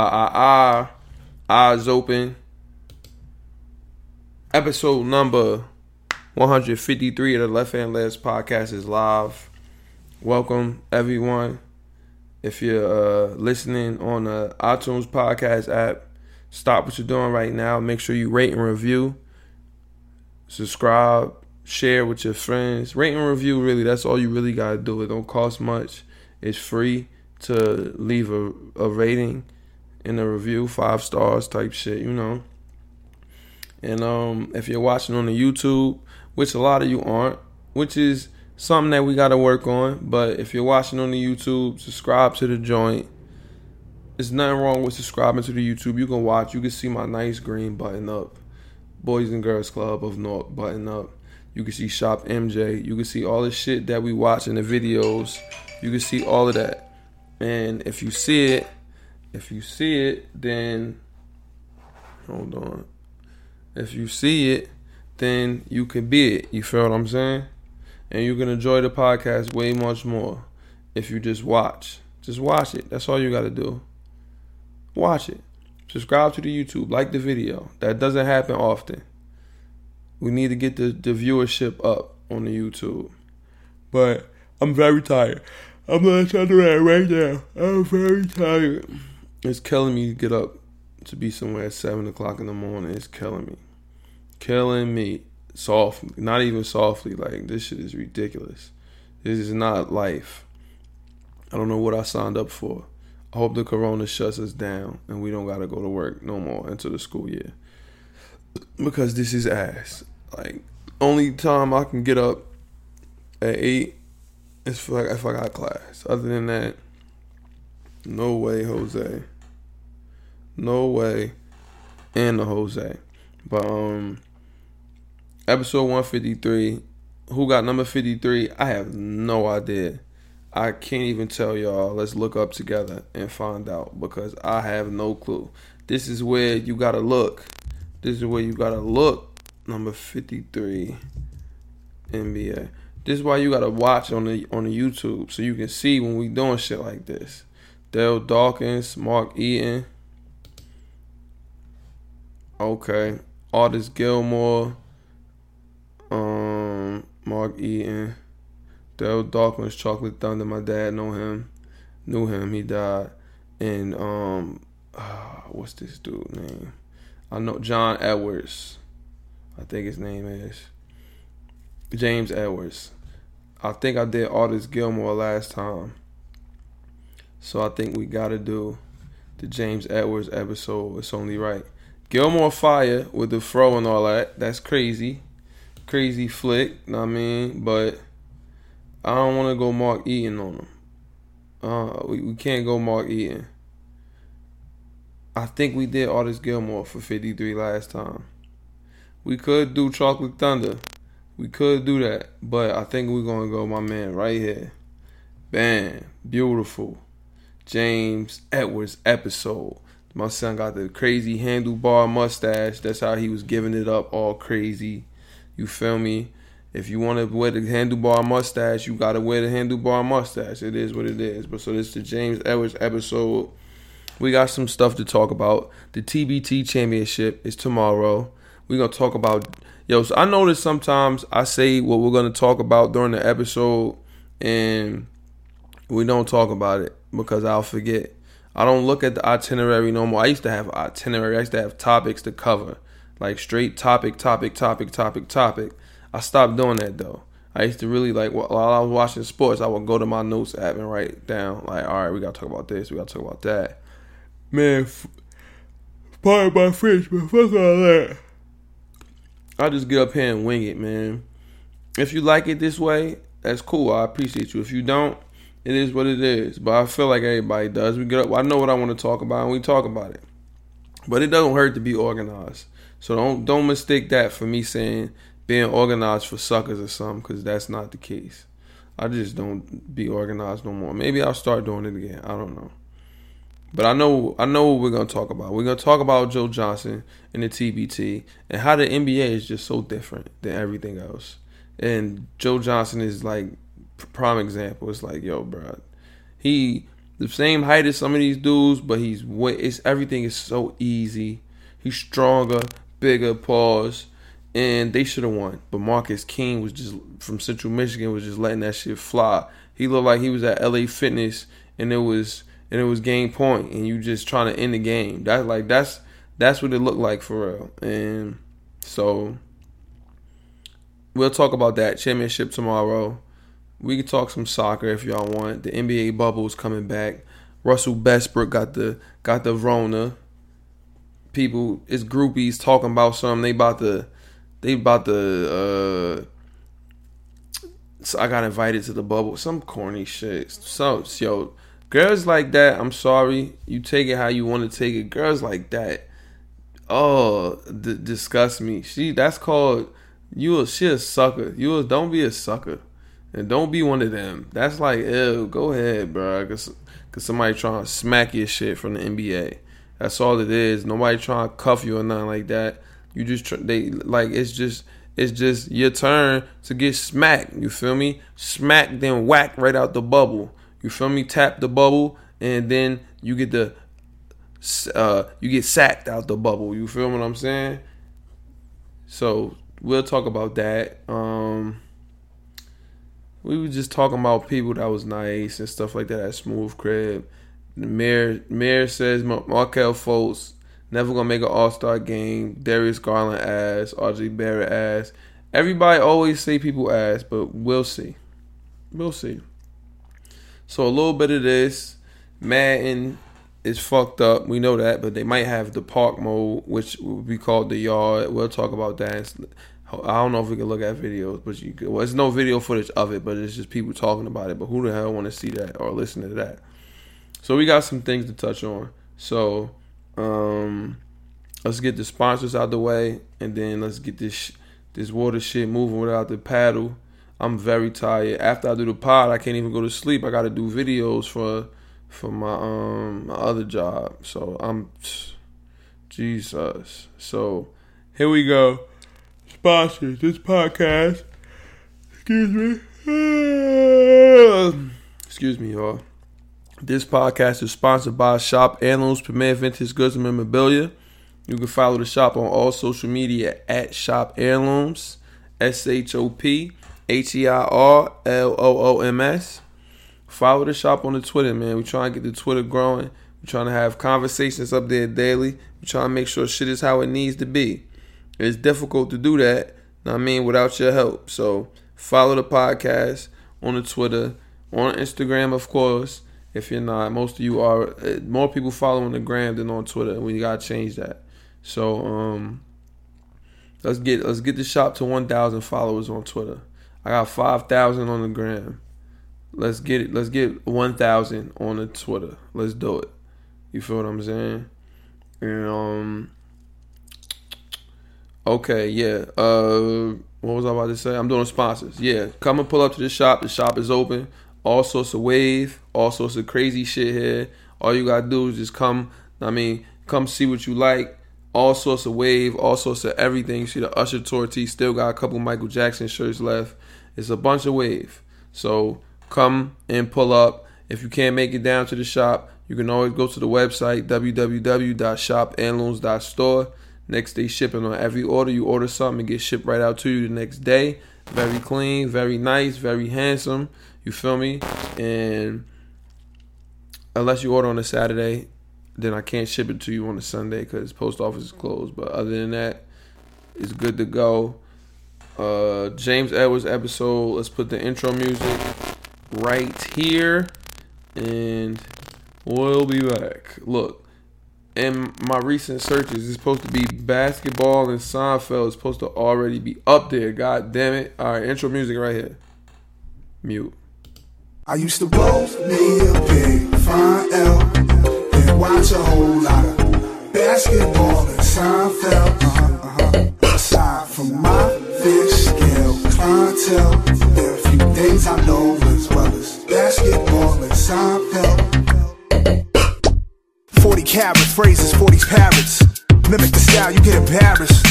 Ah, ah, ah. Eyes open. Episode number 153 of the Left Hand Layups podcast is live. Welcome, everyone. If you're uh, listening on the iTunes podcast app, stop what you're doing right now. Make sure you rate and review, subscribe, share with your friends. Rate and review, really, that's all you really got to do. It don't cost much, it's free to leave a, a rating in the review, five stars type shit, you know. And um, if you're watching on the YouTube, which a lot of you aren't, which is something that we got to work on. But if you're watching on the YouTube, subscribe to the joint. There's nothing wrong with subscribing to the YouTube. You can watch. You can see my nice green button up, Boys and Girls Club of North button up. You can see Shop MJ. You can see all the shit that we watch in the videos. You can see all of that. And if you see it, if you see it, then hold on. If you see it, then you can be it. You feel what I'm saying? And you can enjoy the podcast way much more if you just watch. Just watch it. That's all you got to do. Watch it. Subscribe to the YouTube. Like the video. That doesn't happen often. We need to get the, the viewership up on the YouTube. But I'm very tired. I'm gonna tell you that right now. I'm very tired. It's killing me to get up to be somewhere at seven o'clock in the morning. It's killing me, killing me Soft, Not even softly. Like this shit is ridiculous. This is not life. I don't know what I signed up for. I hope the corona shuts us down and we don't gotta go to work no more until the school year. Because this is ass. Like only time I can get up at eight is for like if I got class. Other than that, no way, Jose. No way. And the Jose. But um episode 153. Who got number 53? I have no idea. I can't even tell y'all. Let's look up together and find out because I have no clue. This is where you gotta look. This is where you gotta look. Number 53 NBA. This is why you gotta watch on the on the YouTube so you can see when we doing shit like this. Darryl Dawkins, Mark Eaton. Okay. Artis Gilmore. Um Mark Eaton. Darryl Dawkins, Chocolate Thunder. My dad know him. Knew him. He died. And um uh, what's this dude name? I know John Edwards. I think his name is. James Edwards. I think I did Artis Gilmore last time. So I think we gotta do the James Edwards episode. It's only right. Gilmore Fire with the fro and all that. That's crazy. Crazy flick, know what I mean? But I don't wanna go Mark Eaton on him. Uh we, we can't go Mark Eaton. I think we did Artis Gilmore for 53 last time. We could do Chocolate Thunder. We could do that, but I think we're gonna go my man right here. Bam, beautiful. James Edwards episode. My son got the crazy handlebar mustache. That's how he was giving it up all crazy. You feel me? If you want to wear the handlebar mustache, you gotta wear the handlebar mustache. It is what it is. But so this is the James Edwards episode. We got some stuff to talk about. The TBT championship is tomorrow. We're gonna talk about Yo, so I notice sometimes I say what we're gonna talk about during the episode, and we don't talk about it because I'll forget. I don't look at the itinerary no more. I used to have itinerary. I used to have topics to cover, like straight topic, topic, topic, topic, topic. I stopped doing that though. I used to really like while I was watching sports, I would go to my notes app and write down like, all right, we gotta talk about this, we gotta talk about that. Man, f- pardon my French, but fuck all that. I just get up here and wing it, man. If you like it this way, that's cool. I appreciate you. If you don't, it is what it is. But I feel like everybody does. We get up. I know what I want to talk about, and we talk about it. But it doesn't hurt to be organized. So don't don't mistake that for me saying being organized for suckers or something, because that's not the case. I just don't be organized no more. Maybe I'll start doing it again. I don't know. But I know I know what we're gonna talk about. We're gonna talk about Joe Johnson and the TBT and how the NBA is just so different than everything else. And Joe Johnson is like prime example. It's like, yo, bro, he the same height as some of these dudes, but he's way. It's everything is so easy. He's stronger, bigger. Pause. And they should have won, but Marcus King was just from Central Michigan was just letting that shit fly. He looked like he was at LA Fitness, and it was and it was game point, and you just trying to end the game. That's like that's that's what it looked like for real. And so we'll talk about that championship tomorrow. We can talk some soccer if y'all want. The NBA bubble is coming back. Russell Westbrook got the got the Rona. People, it's groupies talking about something. They about to, they about to. uh so I got invited to the bubble. Some corny shit. So yo, girls like that. I'm sorry. You take it how you want to take it. Girls like that. Oh, d- disgust me. She. That's called you. A, she a sucker. You a, don't be a sucker. And don't be one of them. That's like, ew, go ahead, bro. Cause, Cause somebody trying to smack your shit from the NBA. That's all it is. Nobody trying to cuff you or nothing like that. You just try, they like it's just it's just your turn to get smacked. You feel me? Smack then whack right out the bubble. You feel me? Tap the bubble and then you get the uh you get sacked out the bubble. You feel what I'm saying? So we'll talk about that. Um we were just talking about people that was nice and stuff like that at Smooth Crib. The mayor, mayor says Markelle Fultz never gonna make an All Star game. Darius Garland ass, RJ Barrett ass. Everybody always say people ass, but we'll see. We'll see. So a little bit of this, Madden is fucked up. We know that, but they might have the park mode, which will be called the yard. We'll talk about that. I don't know if we can look at videos, but you could, well, there's no video footage of it, but it's just people talking about it. But who the hell want to see that or listen to that? So we got some things to touch on. So um, let's get the sponsors out the way, and then let's get this this water shit moving without the paddle. I'm very tired. After I do the pod, I can't even go to sleep. I got to do videos for for my um my other job. So I'm Jesus. So here we go sponsors this podcast. Excuse me. Excuse me, y'all. This podcast is sponsored by Shop Heirlooms, Premier Vintage Goods and Memorabilia. You can follow the shop on all social media at Shop Heirlooms, S H O P H E I R L O O M S. Follow the shop on the Twitter, man. We're trying to get the Twitter growing. We're trying to have conversations up there daily. We're trying to make sure shit is how it needs to be. It's difficult to do that, I mean, without your help. So follow the podcast on the Twitter, on Instagram, of course. If you're not, most of you are. Uh, more people following the gram than on Twitter. We gotta change that. So um, let's get let's get the shop to 1,000 followers on Twitter. I got 5,000 on the gram. Let's get it. Let's get 1,000 on the Twitter. Let's do it. You feel what I'm saying? And um, Okay, yeah. Uh, what was I about to say? I'm doing sponsors. Yeah, come and pull up to the shop. The shop is open. All sorts of wave, all sorts of crazy shit here. All you gotta do is just come. I mean, come see what you like. All sorts of wave, all sorts of everything. see the Usher tour tee. Still got a couple Michael Jackson shirts left. It's a bunch of wave. So come and pull up. If you can't make it down to the shop, you can always go to the website www.shopheirlooms.store Next day shipping on every order. You order something, and get shipped right out to you the next day. Very clean, very nice, very handsome. You feel me? And unless you order on a Saturday, then I can't ship it to you on a Sunday because post office is closed. But other than that, it's good to go. Uh, James Edwards episode. Let's put the intro music right here, and we'll be back. Look, in my recent searches, it's supposed to be basketball and Seinfeld is supposed to already be up there. God damn it. All right, intro music right here. Mute. I used to roll me a big fine L and watch a whole lot of basketball and Seinfeld. Uh-huh, uh-huh. Aside from my fish scale clientele, there are a few things I know as well as basketball and Seinfeld. 40 carats, phrases, 40 parrots. Mimic the style, you get embarrassed.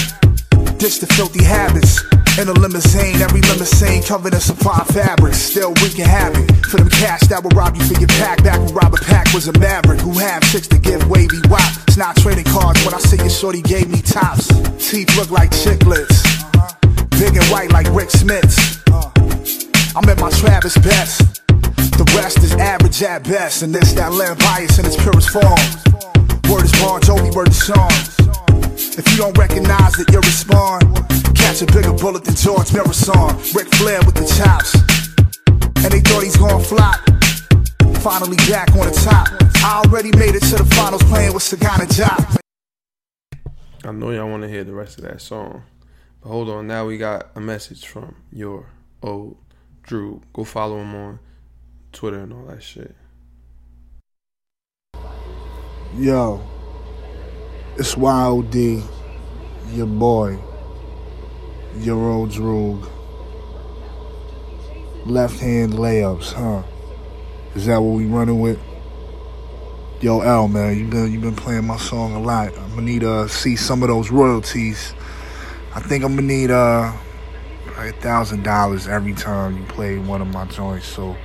Ditch the filthy habits. In a limousine, every limousine covered in supply fabrics. Still wreaking havoc for them cash that will rob you for your pack. Back when Robert Pack was a maverick who had six to give wavy wop. It's not trading cards when I say your shorty gave me tops. Teeth look like chiclets, big and white like Rik Smits. I'm at my Travis best. The rest is average at best, and this that land bias in its purest form. Word is Bon Jovi, word is song. If you don't recognize that you'll respond, catch a bigger bullet than George Marathon. Ric Flair with the chops. And they thought he's gonna flop. Finally back on the top. I already made it to the finals playing with Sagana Diop. I know y'all want to hear the rest of that song. But hold on, now we got a message from your old Droog. Go follow him on Twitter and all that shit. Yo, it's Wild YOD, your boy, your old Droog. Left hand layups, huh? Is that what we running with? Yo, L man, you been you been playing my song a lot. I'm gonna need to uh, see some of those royalties. I think I'm gonna need uh a thousand dollars every time you play one of my joints. So,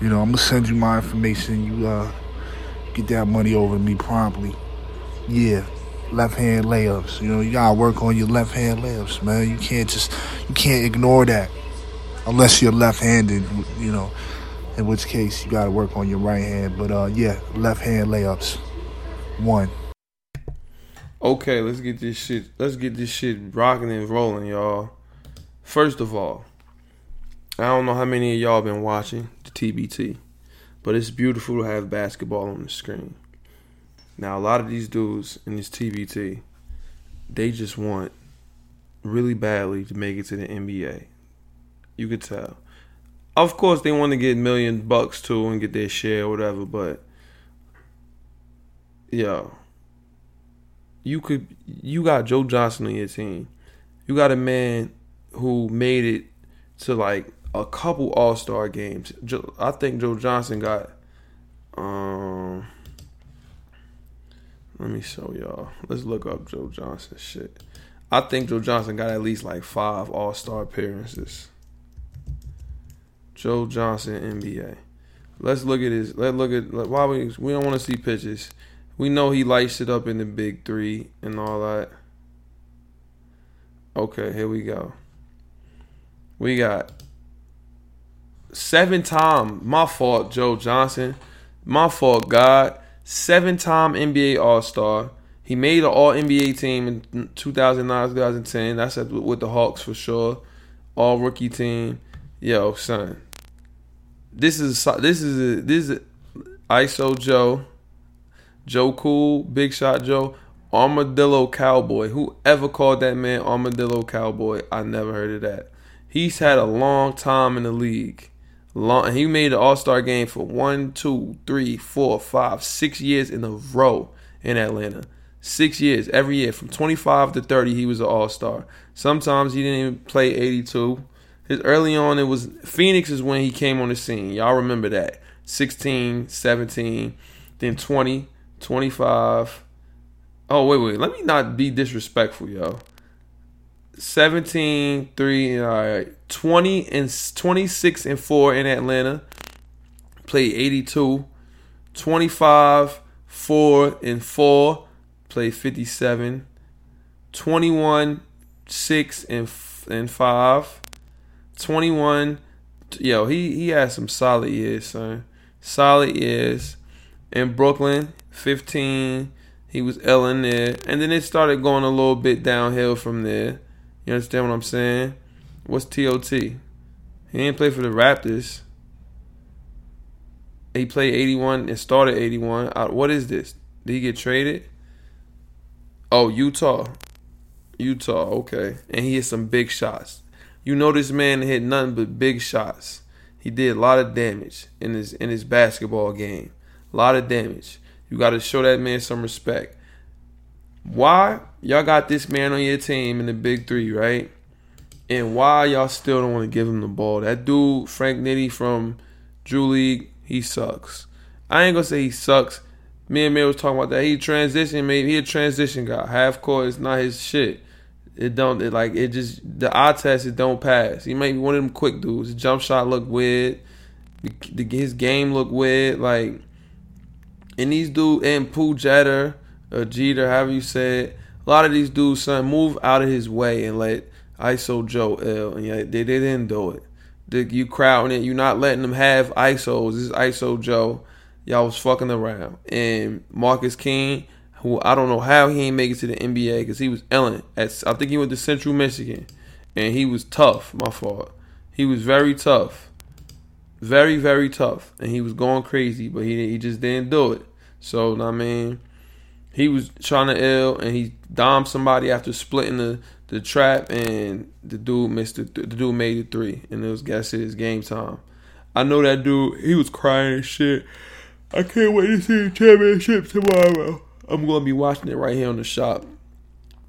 you know, I'm gonna send you my information. You uh get that money over to me promptly. Yeah, left hand layups. You know, you gotta work on your left hand layups, man. You can't just you can't ignore that unless you're left handed. You know, in which case you gotta work on your right hand. But uh, yeah, left hand layups. One. Okay, let's get this shit. Let's get this shit rocking and rolling, y'all. First of all, I don't know how many of y'all been watching the TBT. But it's beautiful to have basketball on the screen. Now, a lot of these dudes in this TBT, they just want really badly to make it to the NBA. You could tell. Of course, they want to get million bucks too and get their share or whatever, but yo, you could you got Joe Johnson on your team. You got a man who made it to like a couple All Star games. I think Joe Johnson got. Um, let me show y'all. Let's look up Joe Johnson shit. I think Joe Johnson got at least like five All Star appearances. Joe Johnson NBA. Let's look at his. Let's look at why we we don't want to see pitches. We know he lights it up in the big three and all that. Okay, here we go. We got seven time, my fault, Joe Johnson. My fault, God. Seven time NBA All Star. He made an All NBA team in 2009, 2010. That's with the Hawks for sure. All rookie team. Yo, son. This is this is a, this is ISO Joe, Joe Cool, Big Shot Joe, Armadillo Cowboy. Whoever called that man Armadillo Cowboy, I never heard of that. He's had a long time in the league. Long, he made the All Star game for one, two, three, four, five, six years in a row in Atlanta. Six years every year, from 25 to 30, he was an All Star. Sometimes he didn't even play 82. His early on, it was Phoenix is when he came on the scene. Y'all remember that? 16, 17, then 20, 25. Oh wait, wait. Let me not be disrespectful, yo. 17, 3, all right, 20 and 26 and 4 in Atlanta. Played 82. 25, 4 and 4. Played 57. 21, 6 and and 5. 21 yo, he he had some solid years, son. Solid years. In Brooklyn, 15. He was L in there. And then it started going a little bit downhill from there. You understand what I'm saying? What's TOT? He didn't play for the Raptors. He played 81 and started 81. Uh, what is this? Did he get traded? Oh, Utah. Utah, okay. And he hit some big shots. You know this man hit nothing but big shots. He did a lot of damage in his in his basketball game. A lot of damage. You got to show that man some respect. Why y'all got this man on your team in the big three, right? And why y'all still don't want to give him the ball? That dude, Frank Nitty from Drew League, he sucks. I ain't gonna say he sucks. Me and May was talking about that. He transition, maybe he a transition guy. Half court is not his shit. It don't it like it just the eye test it don't pass. He might be one of them quick dudes. His jump shot look weird. His game look weird. Like and these dudes and Pooh Jeter or Jeter, however you say it, a lot of these dudes, son, move out of his way and let ISO Joe L. And yeah, they, they didn't do it. You crowding it. You're not letting them have ISOs. This is ISO Joe. Y'all was fucking around. And Marcus King, who I don't know how he ain't make it to the NBA because he was Ellen. At, I think he went to Central Michigan. And he was tough, my fault. He was very tough. Very, very tough. And he was going crazy, but he he just didn't do it. So, I mean, he was trying to ill and he domed somebody after splitting the, the trap and the dude missed it. The dude made it three and it was guess his game time. I know that dude. He was crying and shit. I can't wait to see the championship tomorrow. I'm gonna be watching it right here on the shop.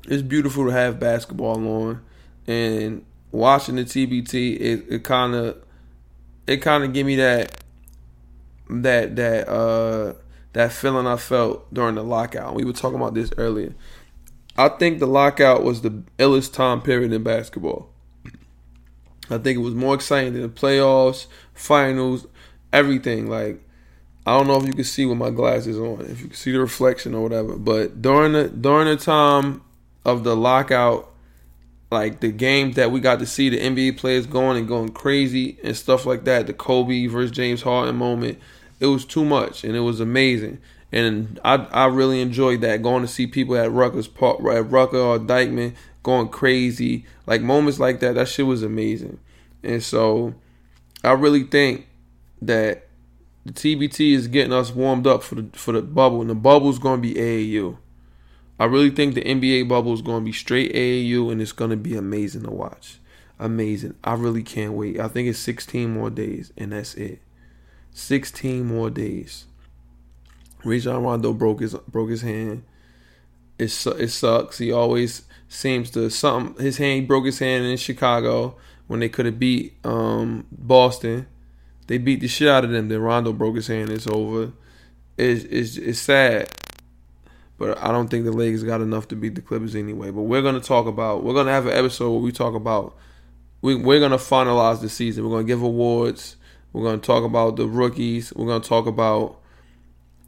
It's beautiful to have basketball on, and watching the TBT, it, it kind of, it kind of give me that, that that uh that feeling I felt during the lockout. We were talking about this earlier. I think the lockout was the illest time period in basketball. I think it was more exciting than the playoffs, finals, everything. Like I don't know if you can see with my glasses on, if you can see the reflection or whatever. But during the during the time of the lockout, like the games that we got to see the NBA players going and going crazy and stuff like that, the Kobe versus James Harden moment, it was too much and it was amazing. And I I really enjoyed that going to see people at Rutgers Park, at Rucker or Dyckman going crazy, like moments like that. That shit was amazing. And so I really think that the TBT is getting us warmed up for the for the bubble, and the bubble is going to be AAU. I really think the NBA bubble is going to be straight AAU, and it's going to be amazing to watch. Amazing. I really can't wait. I think it's 16 more days, and that's it. 16 more days. Rajon Rondo broke his broke his hand. It it sucks. He always seems to something. His hand broke his hand in Chicago when they could have beat um, Boston. They beat the shit out of them. Then Rondo broke his hand. It's over. It's it's it's sad, but I don't think the Lakers got enough to beat the Clippers anyway. But we're gonna talk about. We're gonna have an episode where we talk about. We we're gonna finalize the season. We're gonna give awards. We're gonna talk about the rookies. We're gonna talk about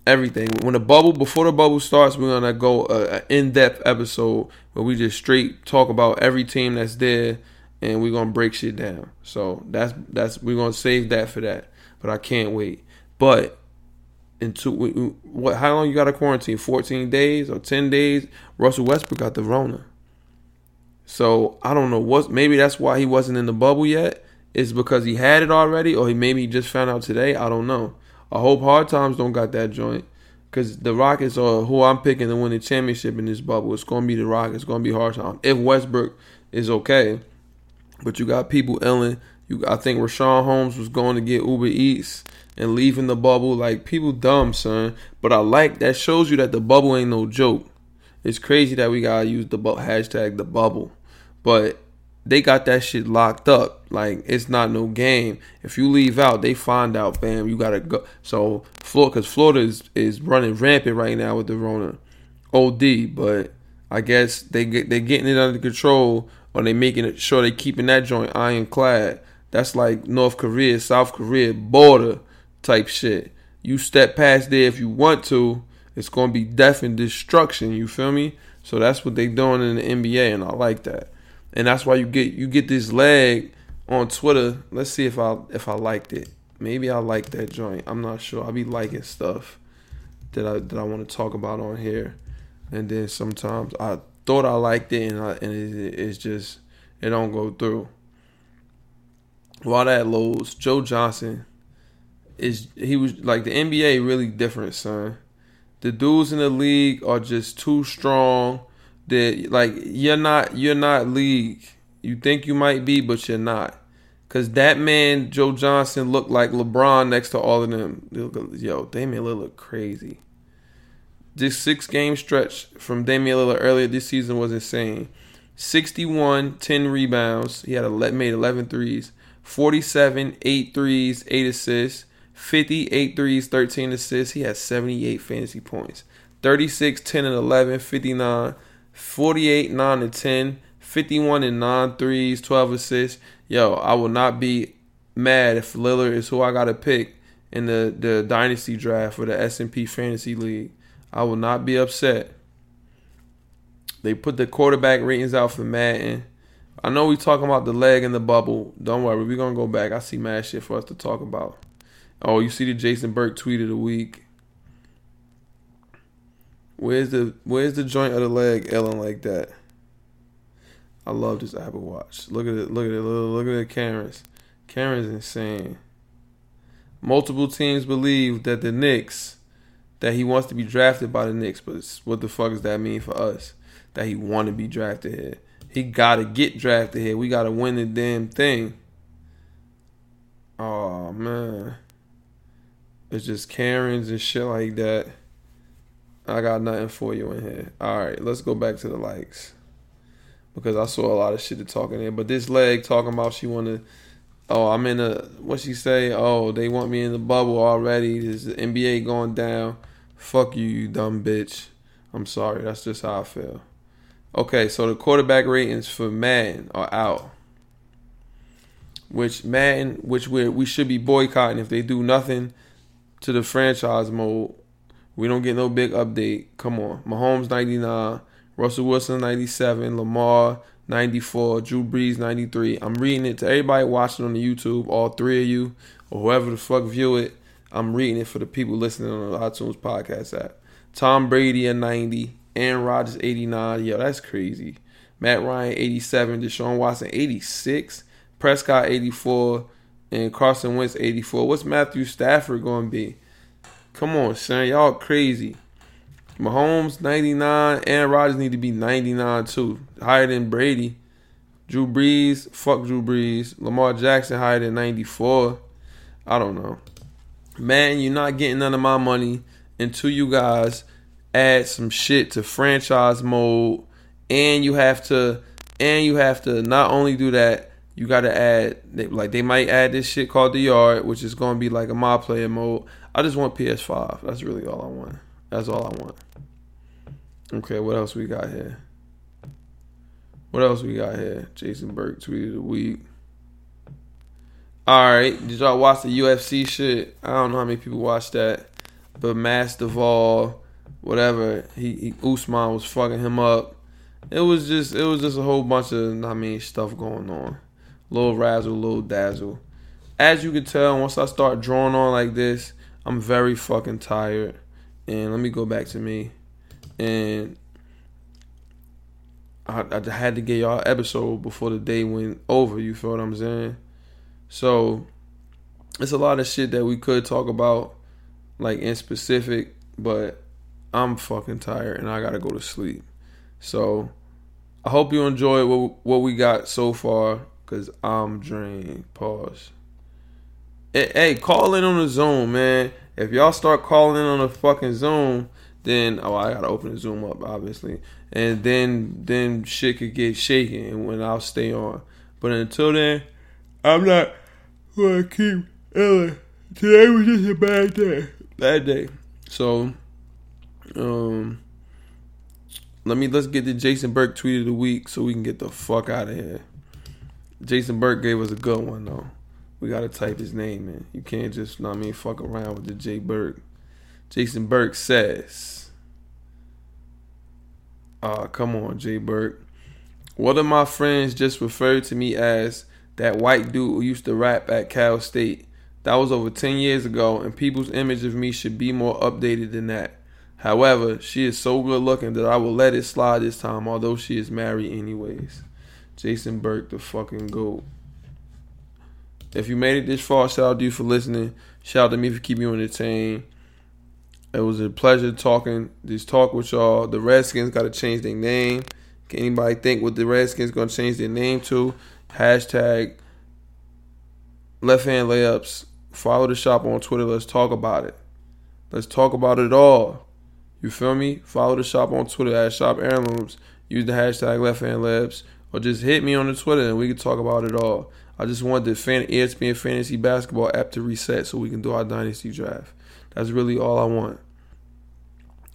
everything. When the bubble, before the bubble starts, we're gonna go uh, an in-depth episode where we just straight talk about every team that's there, and we're gonna break shit down. So that's that's we're gonna save that for that. But I can't wait. But in two, what? How long you got to quarantine? Fourteen days or ten days? Russell Westbrook got the Rona. So I don't know what. Maybe that's why he wasn't in the bubble yet is because he had it already or he maybe just found out today. I don't know. I hope Hard Times don't got that joint. Because the Rockets are who I'm picking to win the championship in this bubble. It's going to be the Rockets. It's going to be Hard Times. If Westbrook is okay. But you got people illing. You, I think Richaun Holmes was going to get Uber Eats and leaving the bubble. Like, people dumb, son. But I like that shows you that the bubble ain't no joke. It's crazy that we got to use the hashtag the bubble. But they got that shit locked up. Like it's not no game. If you leave out, they find out. Bam, you gotta go. So Florida, because Florida is is running rampant right now with the Rona, OD. But I guess they get they getting it under control, or they making it sure they keeping that joint ironclad. That's like North Korea, South Korea border type shit. You step past there if you want to, it's gonna be death and destruction. You feel me? So that's what they doing in the NBA, and I like that and that's why you get you get this lag on Twitter. Let's see if I if I liked it. Maybe I like that joint. I'm not sure. I'll be liking stuff that I that I want to talk about on here, and then sometimes I thought I liked it and I, and it, it's just it don't go through. While that loads, Joe Johnson is he was like the NBA really different, son. The dudes in the league are just too strong that like you're not you're not league. You think you might be, but you're not. Cause that man Joe Johnson looked like LeBron next to all of them. Yo, Damian Lillard crazy. This six game stretch from Damian Lillard earlier this season was insane. 61, 10 rebounds. He had a, made 11 threes. 47, 8 threes, 8 assists. 50, 8 threes, 13 assists. He had 78 fantasy points. 36, 10 and 11, 59, 48, 9 and 10, 51 and 9 threes, 12 assists. Yo, I will not be mad if Lillard is who I got to pick in the, the dynasty draft for the S&P Fantasy League. I will not be upset. They put the quarterback ratings out for Madden. I know we talking about the leg and the bubble. Don't worry, we're gonna go back. I see mad shit for us to talk about. Oh, you see the Jason Burke tweet of the week. Where's the where's the joint of the leg Ellen like that? I love this Apple Watch. Look at it, look at it, look at the cameras. Cameras insane. Multiple teams believe that the Knicks that he wants to be drafted by the Knicks, but what the fuck does that mean for us? That he want to be drafted here. He gotta get drafted here. We gotta win the damn thing. Oh man. It's just Karens and shit like that. I got nothing for you in here. Alright, let's go back to the likes. Because I saw a lot of shit to talk in there. But this leg talking about she wanna oh, I'm in a what she say? Oh, they want me in the bubble already. This NBA going down. Fuck you, you dumb bitch. I'm sorry. That's just how I feel. Okay, so the quarterback ratings for Madden are out. Which Madden, which we we should be boycotting if they do nothing to the franchise mode. We don't get no big update. Come on, Mahomes 99, Russell Wilson 97, Lamar 94, Drew Brees 93. I'm reading it to everybody watching on the YouTube, all three of you, or whoever the fuck view it. I'm reading it for the people listening on the iTunes podcast app. Tom Brady at 90, Aaron Rodgers 89. Yo, that's crazy. Matt Ryan 87. Deshaun Watson 86. Prescott 84. And Carson Wentz 84. What's Matthew Stafford going to be? Come on, son. Y'all crazy. Mahomes 99. Aaron Rodgers need to be 99 too. Higher than Brady. Drew Brees. Fuck Drew Brees. Lamar Jackson higher than 94. I don't know. Man, you're not getting none of my money until you guys add some shit to franchise mode and you have to and you have to not only do that you got to add like they might add this shit called the yard which is to be like a my player mode i just want ps5 that's really all i want that's all i want okay what else we got here what else we got here jason burke tweeted a week all right did y'all watch the ufc shit i don't know how many people watched that but Masvidal whatever. He, he Usman was fucking him up. It was just it was just a whole bunch of I mean stuff going on. Little razzle, little dazzle. As you can tell, once I start drawing on like this, I'm very fucking tired. And let me go back to me. And I, I had to get y'all episode before the day went over. You feel what I'm saying? So it's a lot of shit that we could talk about, like in specific, but I'm fucking tired and I gotta go to sleep. So I hope you enjoy what what we got so far, cause I'm drained. Pause. Hey, call in on the Zoom, man. If y'all start calling in on the fucking Zoom, then oh I gotta open the Zoom up obviously, and then then shit could get shaken, and when I'll stay on. But until then, I'm not gonna keep. Ella. Today was just a bad day. Bad day. So um, let me let's get the Jason Burke tweet of the week so we can get the fuck out of here. Jason Burke gave us a good one though. We gotta type his name in. You can't just, you know I mean, fuck around with the J Burke. Jason Burke says, "Ah, uh, come on, J Burke. One of my friends just referred to me as that white dude who used to rap at Cal State. That was over 10 years ago, and people's image of me should be more updated than that. However, she is so good looking that I will let it slide this time, although she is married anyways. Jason Burke, the fucking goat. If you made it this far, shout out to you for listening. Shout out to me for keeping you entertained. It was a pleasure talking this talk with y'all. The Redskins got to change their name. Can anybody think what the Redskins going to change their name to? Hashtag left hand layups. Follow the shop on Twitter. Let's talk about it. Let's talk about it all. You feel me? Follow the shop on Twitter at Shop Heirlooms. Use the hashtag Left Hand Layups. Or just hit me on the Twitter and we can talk about it all. I just want the fan, ESPN Fantasy Basketball app to reset so we can do our Dynasty Draft. That's really all I want.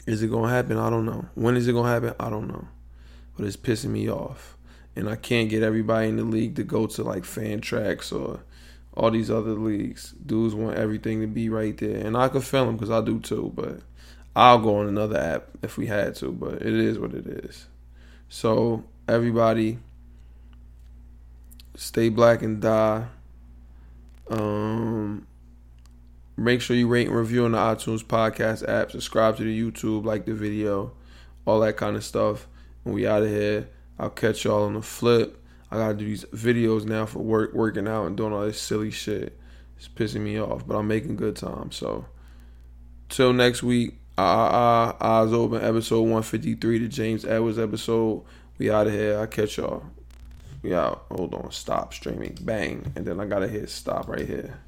Is it going to happen? I don't know. When is it going to happen? I don't know. But it's pissing me off. and I can't get everybody in the league to go to like Fantrax or all these other leagues. Dudes want everything to be right there, and I can feel them because I do too. But I'll go on another app if we had to. But it is what it is. So everybody, stay black and die. Um, make sure you rate and review on the iTunes podcast app. Subscribe to the YouTube, like the video, all that kind of stuff. And we out of here. I'll catch y'all on the flip. I gotta do these videos now for work, working out and doing all this silly shit. It's pissing me off, but I'm making good time. So, till next week, ah ah eyes open, episode 153, the James Edwards episode. We out of here. I catch y'all. We out. Hold on. Stop streaming. Bang. And then I gotta hit stop right here.